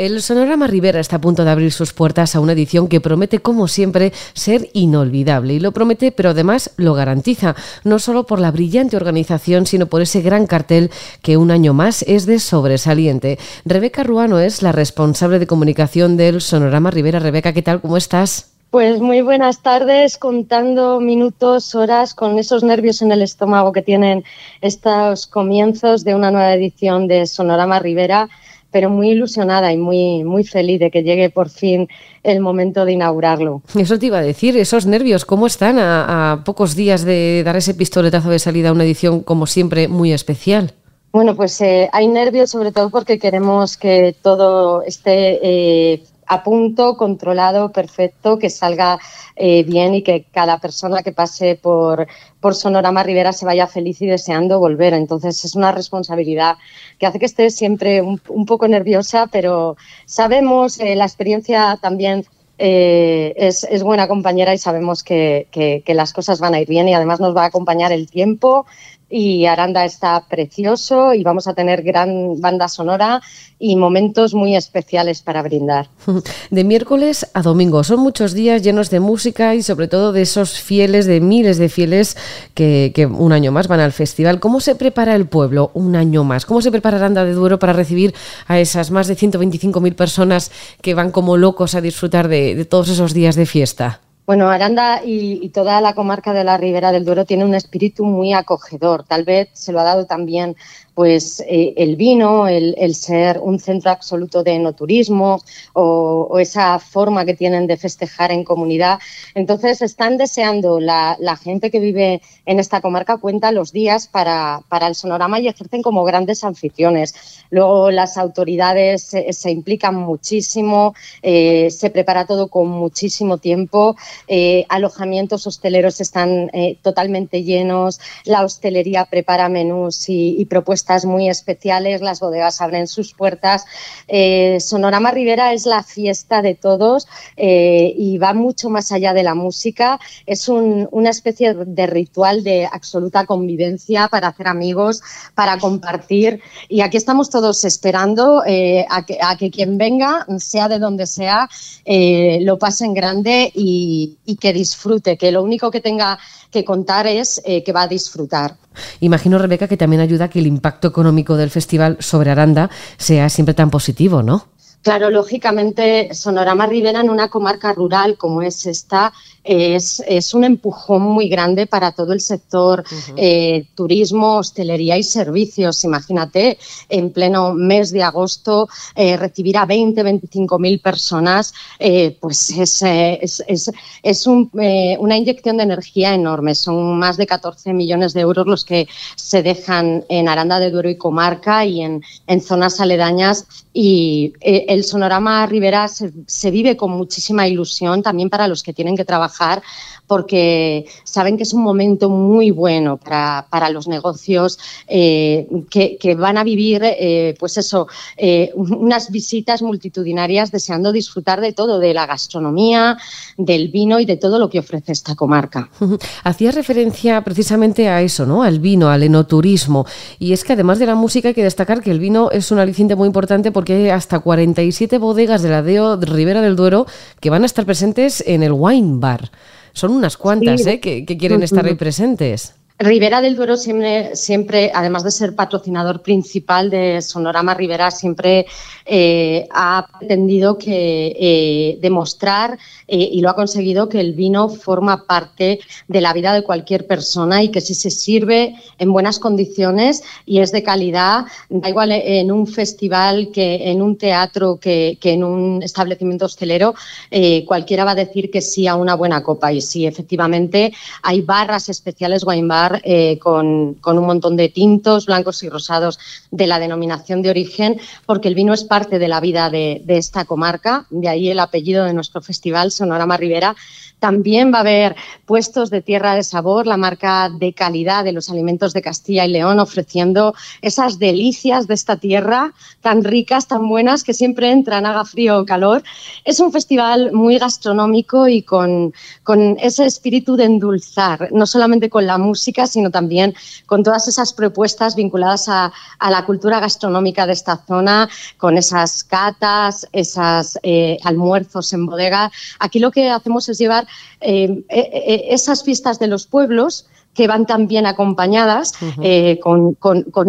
El Sonorama Rivera está a punto de abrir sus puertas a una edición que promete, como siempre, ser inolvidable. Y lo promete, pero además lo garantiza, no solo por la brillante organización, sino por ese gran cartel que un año más es de sobresaliente. Rebeca Ruano es la responsable de comunicación del Sonorama Rivera. Rebeca, ¿qué tal? ¿Cómo estás? Pues muy buenas tardes, contando minutos, horas, con esos nervios en el estómago que tienen estos comienzos de una nueva edición de Sonorama Rivera, pero muy ilusionada y muy, muy feliz de que llegue por fin el momento de inaugurarlo. Eso te iba a decir, esos nervios, ¿cómo están a, pocos días de dar ese pistoletazo de salida a una edición como siempre muy especial? Bueno, pues eh, hay nervios sobre todo porque queremos que todo esté eh, a punto, controlado, perfecto, que salga eh, bien y que cada persona que pase por, por Sonorama Rivera se vaya feliz y deseando volver. Entonces es una responsabilidad que hace que esté siempre un, poco nerviosa, pero sabemos, eh, la experiencia también eh, es, buena compañera y sabemos que, que, las cosas van a ir bien y además nos va a acompañar el tiempo, y Aranda está precioso y vamos a tener gran banda sonora y momentos muy especiales para brindar. De miércoles a domingo son muchos días llenos de música y sobre todo de esos fieles, de miles de fieles que, un año más van al festival. ¿Cómo se prepara el pueblo un año más? ¿Cómo se prepara Aranda de Duero para recibir a esas más de 125.000 personas que van como locos a disfrutar de todos esos días de fiesta? Bueno, Aranda y, toda la comarca de la Ribera del Duero tiene un espíritu muy acogedor. Tal vez se lo ha dado también pues eh, el vino, el, ser un centro absoluto de no turismo o, esa forma que tienen de festejar en comunidad. Entonces están deseando, la, gente que vive en esta comarca cuenta los días para, el sonorama y ejercen como grandes anfitriones. Luego las autoridades se, implican muchísimo, eh, se prepara todo con muchísimo tiempo, eh, alojamientos hosteleros están totalmente llenos, la hostelería prepara menús y propuestas muy especiales, las bodegas abren sus puertas. Eh, Sonorama Rivera es la fiesta de todos eh, y va mucho más allá de la música. Es una especie de ritual de absoluta convivencia para hacer amigos, para compartir. Y aquí estamos todos esperando eh, a, que, quien venga, sea de donde sea, lo pase en grande y, y que disfrute, que lo único que tenga que contar es que va a disfrutar. Imagino, Rebeca, que también ayuda a que el impacto económico del festival sobre Aranda sea siempre tan positivo, ¿no? Claro, lógicamente, Sonorama Rivera en una comarca rural como es esta es, es un empujón muy grande para todo el sector eh, turismo, hostelería y servicios. Imagínate, en pleno mes de agosto, eh, recibir a 20, 25 mil personas, eh, pues es, es, es, una inyección de energía enorme. Son más de 14 millones de euros los que se dejan en Aranda de Duero y comarca y en, en zonas aledañas. Y el Sonorama Rivera se, vive con muchísima ilusión también para los que tienen que trabajar porque saben que es un momento muy bueno para, los negocios eh, que, van a vivir, eh, pues eso, eh, unas visitas multitudinarias deseando disfrutar de todo, de la gastronomía, del vino y de todo lo que ofrece esta comarca. Hacía referencia precisamente a eso, ¿no? Al vino, al enoturismo. Y es que además de la música hay que destacar que el vino es un aliciente muy importante porque hay hasta 47 bodegas de la DEO Ribera del Duero que van a estar presentes en el Wine Bar. Son unas cuantas ¿eh? que, quieren estar ahí presentes. Rivera del Duero siempre, además de ser patrocinador principal de Sonorama Rivera, siempre eh, ha pretendido que eh, demostrar eh, y lo ha conseguido que el vino forma parte de la vida de cualquier persona y que si se sirve en buenas condiciones y es de calidad, da igual en un festival que en un teatro que, que en un establecimiento hostelero, cualquiera va a decir que sí a una buena copa. Y sí, efectivamente hay barras especiales wine bar eh, con, un montón de tintos blancos y rosados de la denominación de origen, porque el vino es parte de la vida de, esta comarca, de ahí el apellido de nuestro festival, Sonorama Rivera, también va a haber puestos de tierra de sabor, la marca de calidad de los alimentos de Castilla y León, ofreciendo esas delicias de esta tierra tan ricas, tan buenas, que siempre entran, haga frío o calor. Es un festival muy gastronómico y con, con ese espíritu de endulzar, no solamente con la música, sino también con todas esas propuestas vinculadas a, la cultura gastronómica de esta zona, con esas catas, esos eh, almuerzos en bodega. Aquí lo que hacemos es llevar eh, eh, esas fiestas de los pueblos que van también acompañadas eh, con,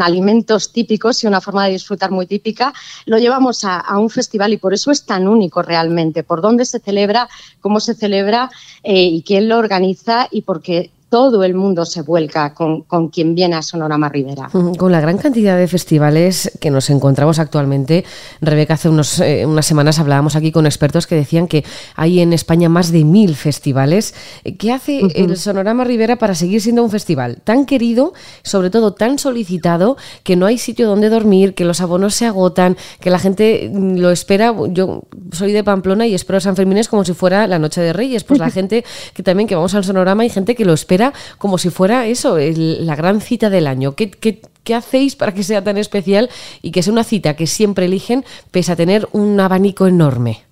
alimentos típicos y una forma de disfrutar muy típica, lo llevamos a, un festival y por eso es tan único realmente, por dónde se celebra, cómo se celebra eh, y quién lo organiza y porque todo el mundo se vuelca con, quien viene a Sonorama Rivera. Con la gran cantidad de festivales que nos encontramos actualmente, Rebeca, hace unos, eh, unas semanas hablábamos aquí con expertos que decían que hay en España más de mil festivales. ¿Qué hace el Sonorama Rivera para seguir siendo un festival tan querido, sobre todo tan solicitado, que no hay sitio donde dormir, que los abonos se agotan, que la gente mm, lo espera? Yo soy de Pamplona y espero San Fermín es como si fuera la Noche de Reyes. Pues la gente que también que vamos al Sonorama hay gente que lo espera como si fuera eso, la gran cita del año. ¿Qué, hacéis para que sea tan especial y que sea una cita que siempre eligen pese a tener un abanico enorme?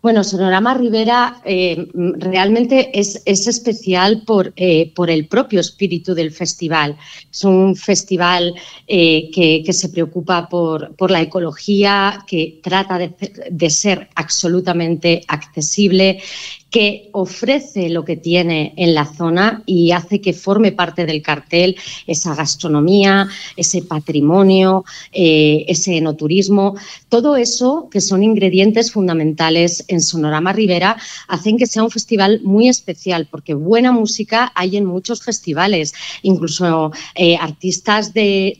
Bueno, Sonorama Rivera eh, realmente es, especial por, eh, por, el propio espíritu del festival. Es un festival eh, que, se preocupa por, la ecología, que trata de ser absolutamente accesible, que ofrece lo que tiene en la zona y hace que forme parte del cartel esa gastronomía, ese patrimonio, eh, ese enoturismo. Todo eso, que son ingredientes fundamentales en Sonorama Rivera, hacen que sea un festival muy especial, porque buena música hay en muchos festivales, incluso eh, artistas de,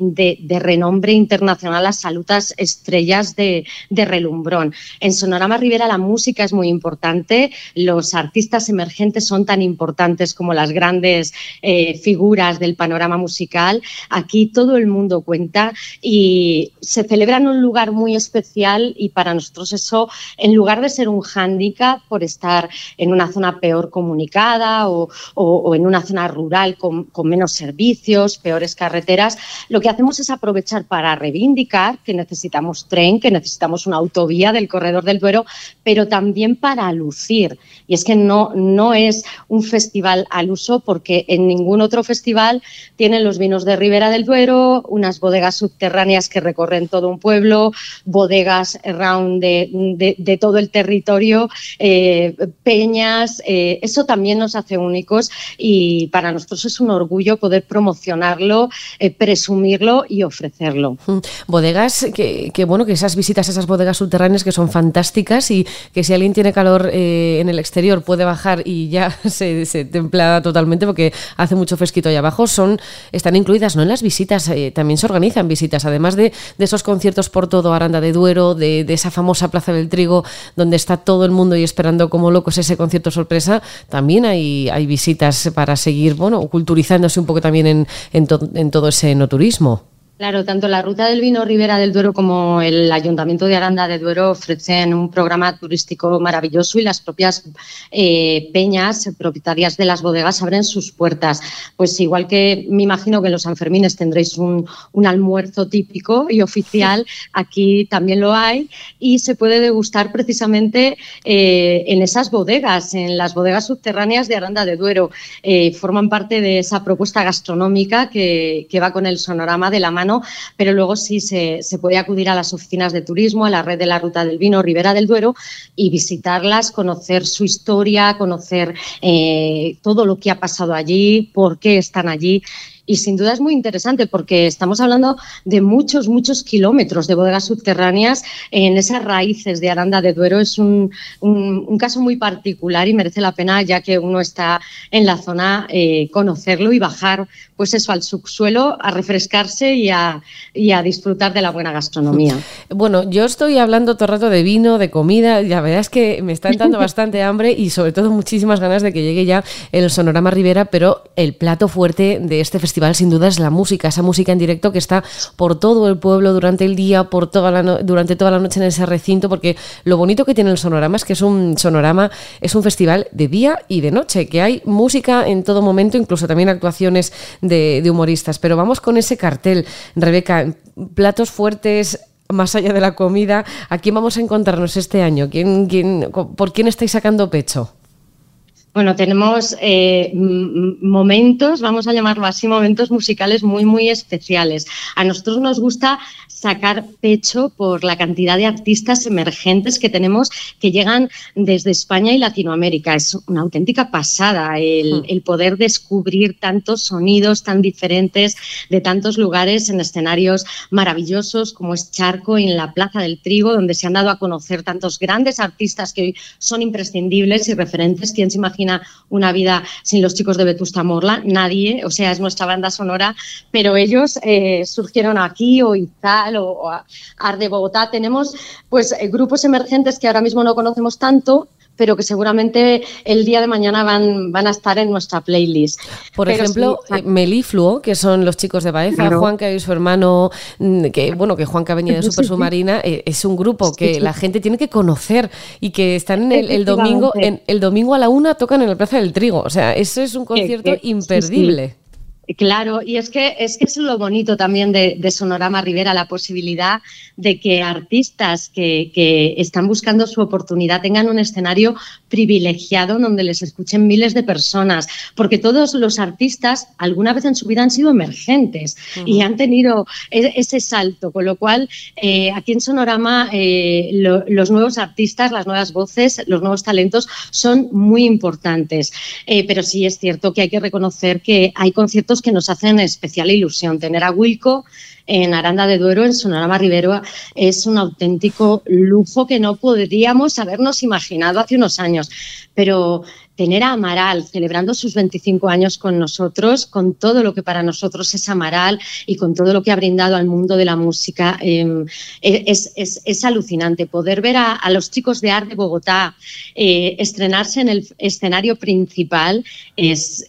renombre internacional, las salutas estrellas de, relumbrón. En Sonorama Rivera la música es muy importante, los artistas emergentes son tan importantes como las grandes eh, figuras del panorama musical. Aquí todo el mundo cuenta y se celebra en un lugar muy especial y para nosotros eso, en lugar de ser un hándicap por estar en una zona peor comunicada o, en una zona rural con, con menos servicios, peores carreteras, lo que hacemos es aprovechar para reivindicar que necesitamos tren, que necesitamos una autovía del corredor del Duero, pero también para lucir. Y es que no, no es un festival al uso porque en ningún otro festival tienen los vinos de Ribera del Duero, unas bodegas subterráneas que recorren todo un pueblo, bodegas around de, todo el territorio, eh, peñas, eh, eso también nos hace únicos y para nosotros es un orgullo poder promocionarlo, eh, presumirlo y ofrecerlo. Mm. Bodegas que, que, bueno, que esas visitas a esas bodegas subterráneas que son fantásticas y que si alguien tiene calor en el exterior puede bajar y ya se, se, templa totalmente porque hace mucho fresquito ahí abajo, son, están incluidas ¿no? en las visitas, eh, también se organizan visitas, además de, esos conciertos por todo Aranda de Duero, de, esa famosa Plaza del Trigo, donde está todo el mundo y esperando como locos ese concierto sorpresa, también hay, hay visitas para seguir bueno, culturizándose un poco también en, en, en todo ese no turismo. Claro, tanto la Ruta del Vino Ribera del Duero como el Ayuntamiento de Aranda de Duero ofrecen un programa turístico maravilloso y las propias eh, peñas propietarias de las bodegas abren sus puertas. Pues igual que me imagino que en los Sanfermines tendréis un, almuerzo típico y oficial, aquí también lo hay y se puede degustar precisamente eh, en esas bodegas, en las bodegas subterráneas de Aranda de Duero. Eh, forman parte de esa propuesta gastronómica que, que va con el sonorama de la mano pero luego sí se, puede acudir a las oficinas de turismo, a la red de la Ruta del Vino Ribera del Duero y visitarlas, conocer su historia, conocer eh, todo lo que ha pasado allí, por qué están allí y sin duda es muy interesante porque estamos hablando de muchos, muchos kilómetros de bodegas subterráneas en esas raíces de Aranda de Duero. Es un, un, caso muy particular y merece la pena ya que uno está en la zona eh, conocerlo y bajar pues eso al subsuelo a refrescarse y a, y a disfrutar de la buena gastronomía. Bueno, yo estoy hablando todo el rato de vino, de comida, la verdad es que me está entrando bastante hambre y sobre todo muchísimas ganas de que llegue ya el Sonorama Rivera, pero el plato fuerte de este festival sin duda es la música, esa música en directo que está por todo el pueblo durante el día, por toda la durante toda la noche en ese recinto, porque lo bonito que tiene el sonorama es que es un sonorama, es un festival de día y de noche, que hay música en todo momento, incluso también actuaciones de, humoristas. Pero vamos con ese cartel, Rebeca, platos fuertes, más allá de la comida, ¿a quién vamos a encontrarnos este año? ¿Quién, quién, ¿Por quién estáis sacando pecho? Bueno, tenemos eh, momentos, vamos a llamarlo así, momentos musicales muy, muy especiales. A nosotros nos gusta sacar pecho por la cantidad de artistas emergentes que tenemos que llegan desde España y Latinoamérica. Es una auténtica pasada el, hmm. poder descubrir tantos sonidos tan diferentes de tantos lugares en escenarios maravillosos como es Charco en la Plaza del Trigo, donde se han dado a conocer tantos grandes artistas que hoy son imprescindibles y referentes. ¿Quién se imagina una vida sin los chicos de Vetusta Morla? Nadie, o sea, es nuestra banda sonora, pero ellos eh, surgieron aquí o Izal o, de Bogotá. Tenemos pues eh, grupos emergentes que ahora mismo no conocemos tanto, pero que seguramente el día de mañana van, van a estar en nuestra playlist. Por ejemplo, eh, Melifluo, que son los chicos de Baeza, Juanca y su hermano, mm, que bueno, que Juanca venía de Super Submarina, eh, es un grupo que la gente tiene que conocer y que están en el, domingo, en el domingo a la una tocan en la Plaza del Trigo. O sea, eso es un concierto imperdible. Claro, y es que es que es lo bonito también de, Sonorama Rivera, la posibilidad de que artistas que, que, están buscando su oportunidad tengan un escenario privilegiado donde les escuchen miles de personas, porque todos los artistas alguna vez en su vida han sido emergentes y han tenido e, ese salto, con lo cual eh, aquí en Sonorama eh, los nuevos artistas, las nuevas voces, los nuevos talentos son muy importantes, eh, pero sí es cierto que hay que reconocer que hay conciertos que nos hacen especial ilusión. Tener a Wilco en Aranda de Duero, en Sonorama Rivero, es un auténtico lujo que no podríamos habernos imaginado hace unos años. Pero tener a Amaral celebrando sus 25 años con nosotros, con todo lo que para nosotros es Amaral y con todo lo que ha brindado al mundo de la música, em, e, es, alucinante. Poder ver a, los chicos de Arte de Bogotá eh, estrenarse en el escenario principal es,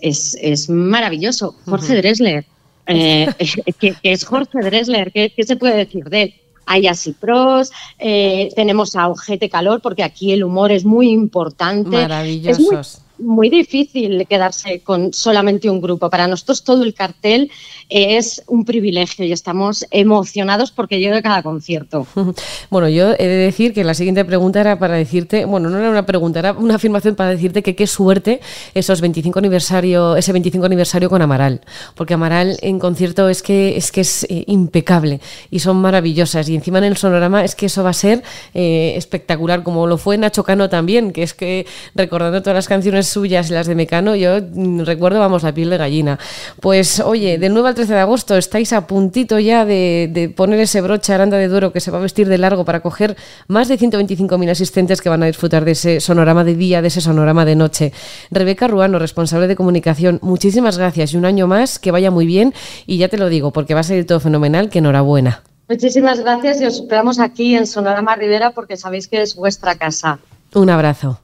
maravilloso. Jorge Dresler. Eh, que, es Jorge Dresler, ¿qué, se puede decir de él? hay así pros, eh, tenemos a Ojete Calor, porque aquí el humor es muy importante. Maravillosos muy difícil quedarse con solamente un grupo. Para nosotros todo el cartel es un privilegio y estamos emocionados porque llegue cada concierto. Bueno, yo he de decir que la siguiente pregunta era para decirte, bueno, no era una pregunta, era una afirmación para decirte que qué suerte esos 25 aniversario, ese 25 aniversario con Amaral, porque Amaral en concierto es que es que es eh, impecable y son maravillosas y encima en el sonorama es que eso va a ser eh, espectacular, como lo fue Nacho Cano también, que es que recordando todas las canciones suyas y las de Mecano, yo mm, recuerdo, vamos, la piel de gallina. Pues oye, del 9 al 13 de agosto estáis a puntito ya de, poner ese broche Aranda de Duero que se va a vestir de largo para coger más de 125.000 asistentes que van a disfrutar de ese sonorama de día, de ese sonorama de noche. Rebeca Ruano, responsable de comunicación, muchísimas gracias y un año más, que vaya muy bien y ya te lo digo, porque va a salir todo fenomenal, que enhorabuena. Muchísimas gracias y os esperamos aquí en Sonorama Rivera porque sabéis que es vuestra casa. Un abrazo.